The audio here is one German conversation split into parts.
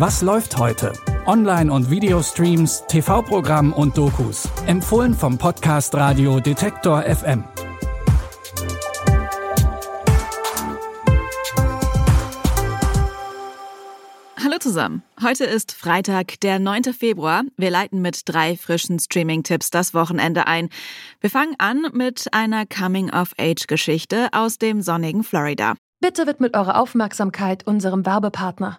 Was läuft heute? Online- und Videostreams, TV-Programm und Dokus. Empfohlen vom Podcast Radio Detektor FM. Hallo zusammen. Heute ist Freitag, der 9. Februar. Wir leiten mit drei frischen Streaming-Tipps das Wochenende ein. Wir fangen an mit einer Coming-of-Age-Geschichte aus dem sonnigen Florida. Bitte widmet eure Aufmerksamkeit unserem Werbepartner.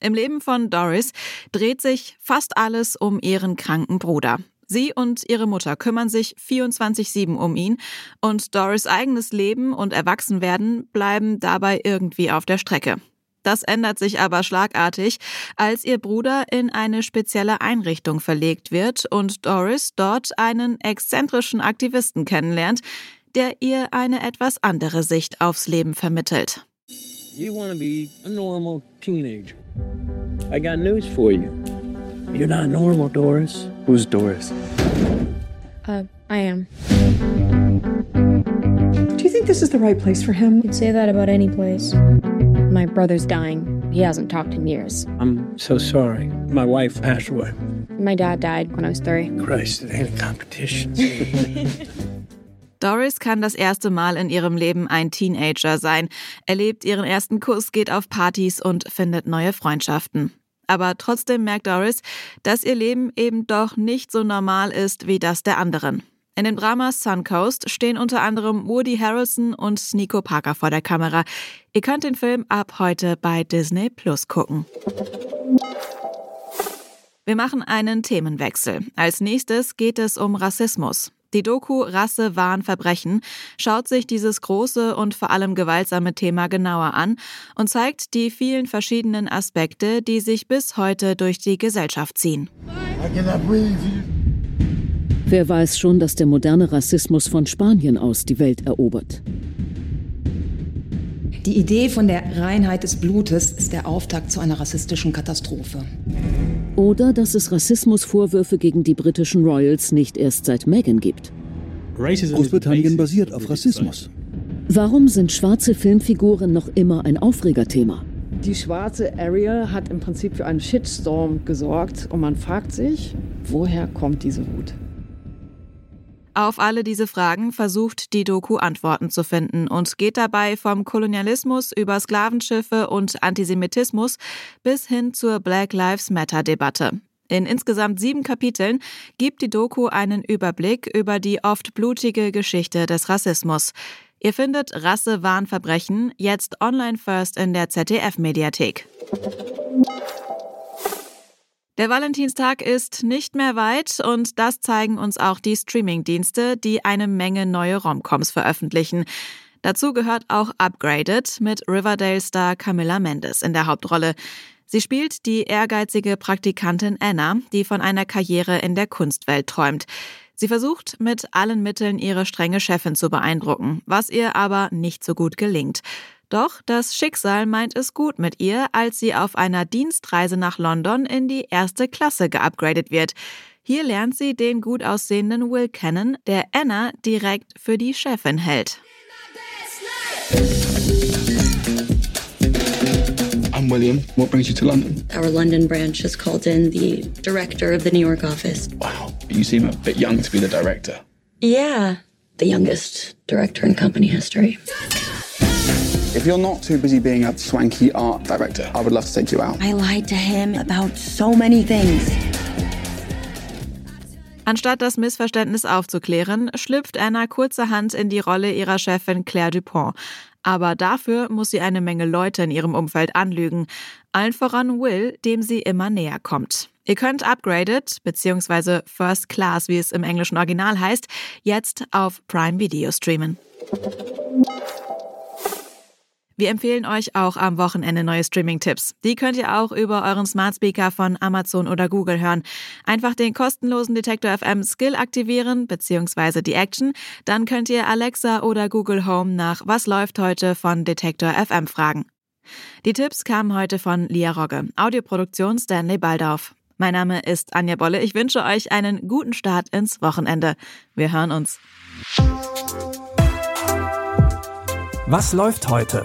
Im Leben von Doris dreht sich fast alles um ihren kranken Bruder. Sie und ihre Mutter kümmern sich 24-7 um ihn und Doris eigenes Leben und Erwachsenwerden bleiben dabei irgendwie auf der Strecke. Das ändert sich aber schlagartig, als ihr Bruder in eine spezielle Einrichtung verlegt wird und Doris dort einen exzentrischen Aktivisten kennenlernt, der ihr eine etwas andere Sicht aufs Leben vermittelt. You want be a normal teenager. I got news for you. You're not normal, Doris. Who's Doris? Uh, I am. Do you think this is the right place for him? You'd say that about any place. My brother's dying. He hasn't talked in years. I'm so sorry. My wife passed away. My dad died when I was three. Christ, it ain't a competition. Doris kann das erste Mal in ihrem Leben ein Teenager sein, erlebt ihren ersten Kuss, geht auf Partys und findet neue Freundschaften. Aber trotzdem merkt Doris, dass ihr Leben eben doch nicht so normal ist wie das der anderen. In dem Drama Suncoast stehen unter anderem Woody Harrelson und Nico Parker vor der Kamera. Ihr könnt den Film ab heute bei Disney Plus gucken. Wir machen einen Themenwechsel. Als nächstes geht es um Rassismus. Die Doku Rasse, Wahn, Verbrechen schaut sich dieses große und vor allem gewaltsame Thema genauer an und zeigt die vielen verschiedenen Aspekte, die sich bis heute durch die Gesellschaft ziehen. Wer weiß schon, dass der moderne Rassismus von Spanien aus die Welt erobert? Die Idee von der Reinheit des Blutes ist der Auftakt zu einer rassistischen Katastrophe. Oder dass es Rassismusvorwürfe gegen die britischen Royals nicht erst seit Meghan gibt. Großbritannien basiert auf Rassismus. Warum sind schwarze Filmfiguren noch immer ein Aufregerthema? Die schwarze Ariel hat im Prinzip für einen Shitstorm gesorgt und man fragt sich, woher kommt diese Wut? Auf alle diese Fragen versucht die Doku Antworten zu finden und geht dabei vom Kolonialismus über Sklavenschiffe und Antisemitismus bis hin zur Black Lives Matter Debatte. In insgesamt sieben Kapiteln gibt die Doku einen Überblick über die oft blutige Geschichte des Rassismus. Ihr findet Rasse, Wahnverbrechen jetzt online first in der ZDF-Mediathek. Der Valentinstag ist nicht mehr weit und das zeigen uns auch die Streamingdienste, die eine Menge neue Romcoms veröffentlichen. Dazu gehört auch Upgraded mit Riverdale-Star Camilla Mendes in der Hauptrolle. Sie spielt die ehrgeizige Praktikantin Anna, die von einer Karriere in der Kunstwelt träumt. Sie versucht mit allen Mitteln ihre strenge Chefin zu beeindrucken, was ihr aber nicht so gut gelingt. Doch das Schicksal meint es gut mit ihr, als sie auf einer Dienstreise nach London in die erste Klasse geupgradet wird. Hier lernt sie den gut aussehenden Will kennen, der Anna direkt für die Chefin hält. I'm William. What brings you to London? Our London branch has called in the director of the New York office. Wow. You seem a bit young to be the director. Yeah, the youngest director in company history. If you're not too busy being a swanky art director, I would love to take you out. I lied to him about so many things. Anstatt das Missverständnis aufzuklären, schlüpft Anna kurzerhand in die Rolle ihrer Chefin Claire Dupont. Aber dafür muss sie eine Menge Leute in ihrem Umfeld anlügen. Allen voran Will, dem sie immer näher kommt. Ihr könnt Upgraded, beziehungsweise First Class, wie es im englischen Original heißt, jetzt auf Prime Video streamen. Wir empfehlen euch auch am Wochenende neue Streaming-Tipps. Die könnt ihr auch über euren Smart Speaker von Amazon oder Google hören. Einfach den kostenlosen Detektor FM Skill aktivieren bzw. die Action. Dann könnt ihr Alexa oder Google Home nach Was läuft heute von Detektor FM fragen. Die Tipps kamen heute von Lia Rogge, Audioproduktion Stanley Baldorf. Mein Name ist Anja Bolle. Ich wünsche euch einen guten Start ins Wochenende. Wir hören uns. Was läuft heute?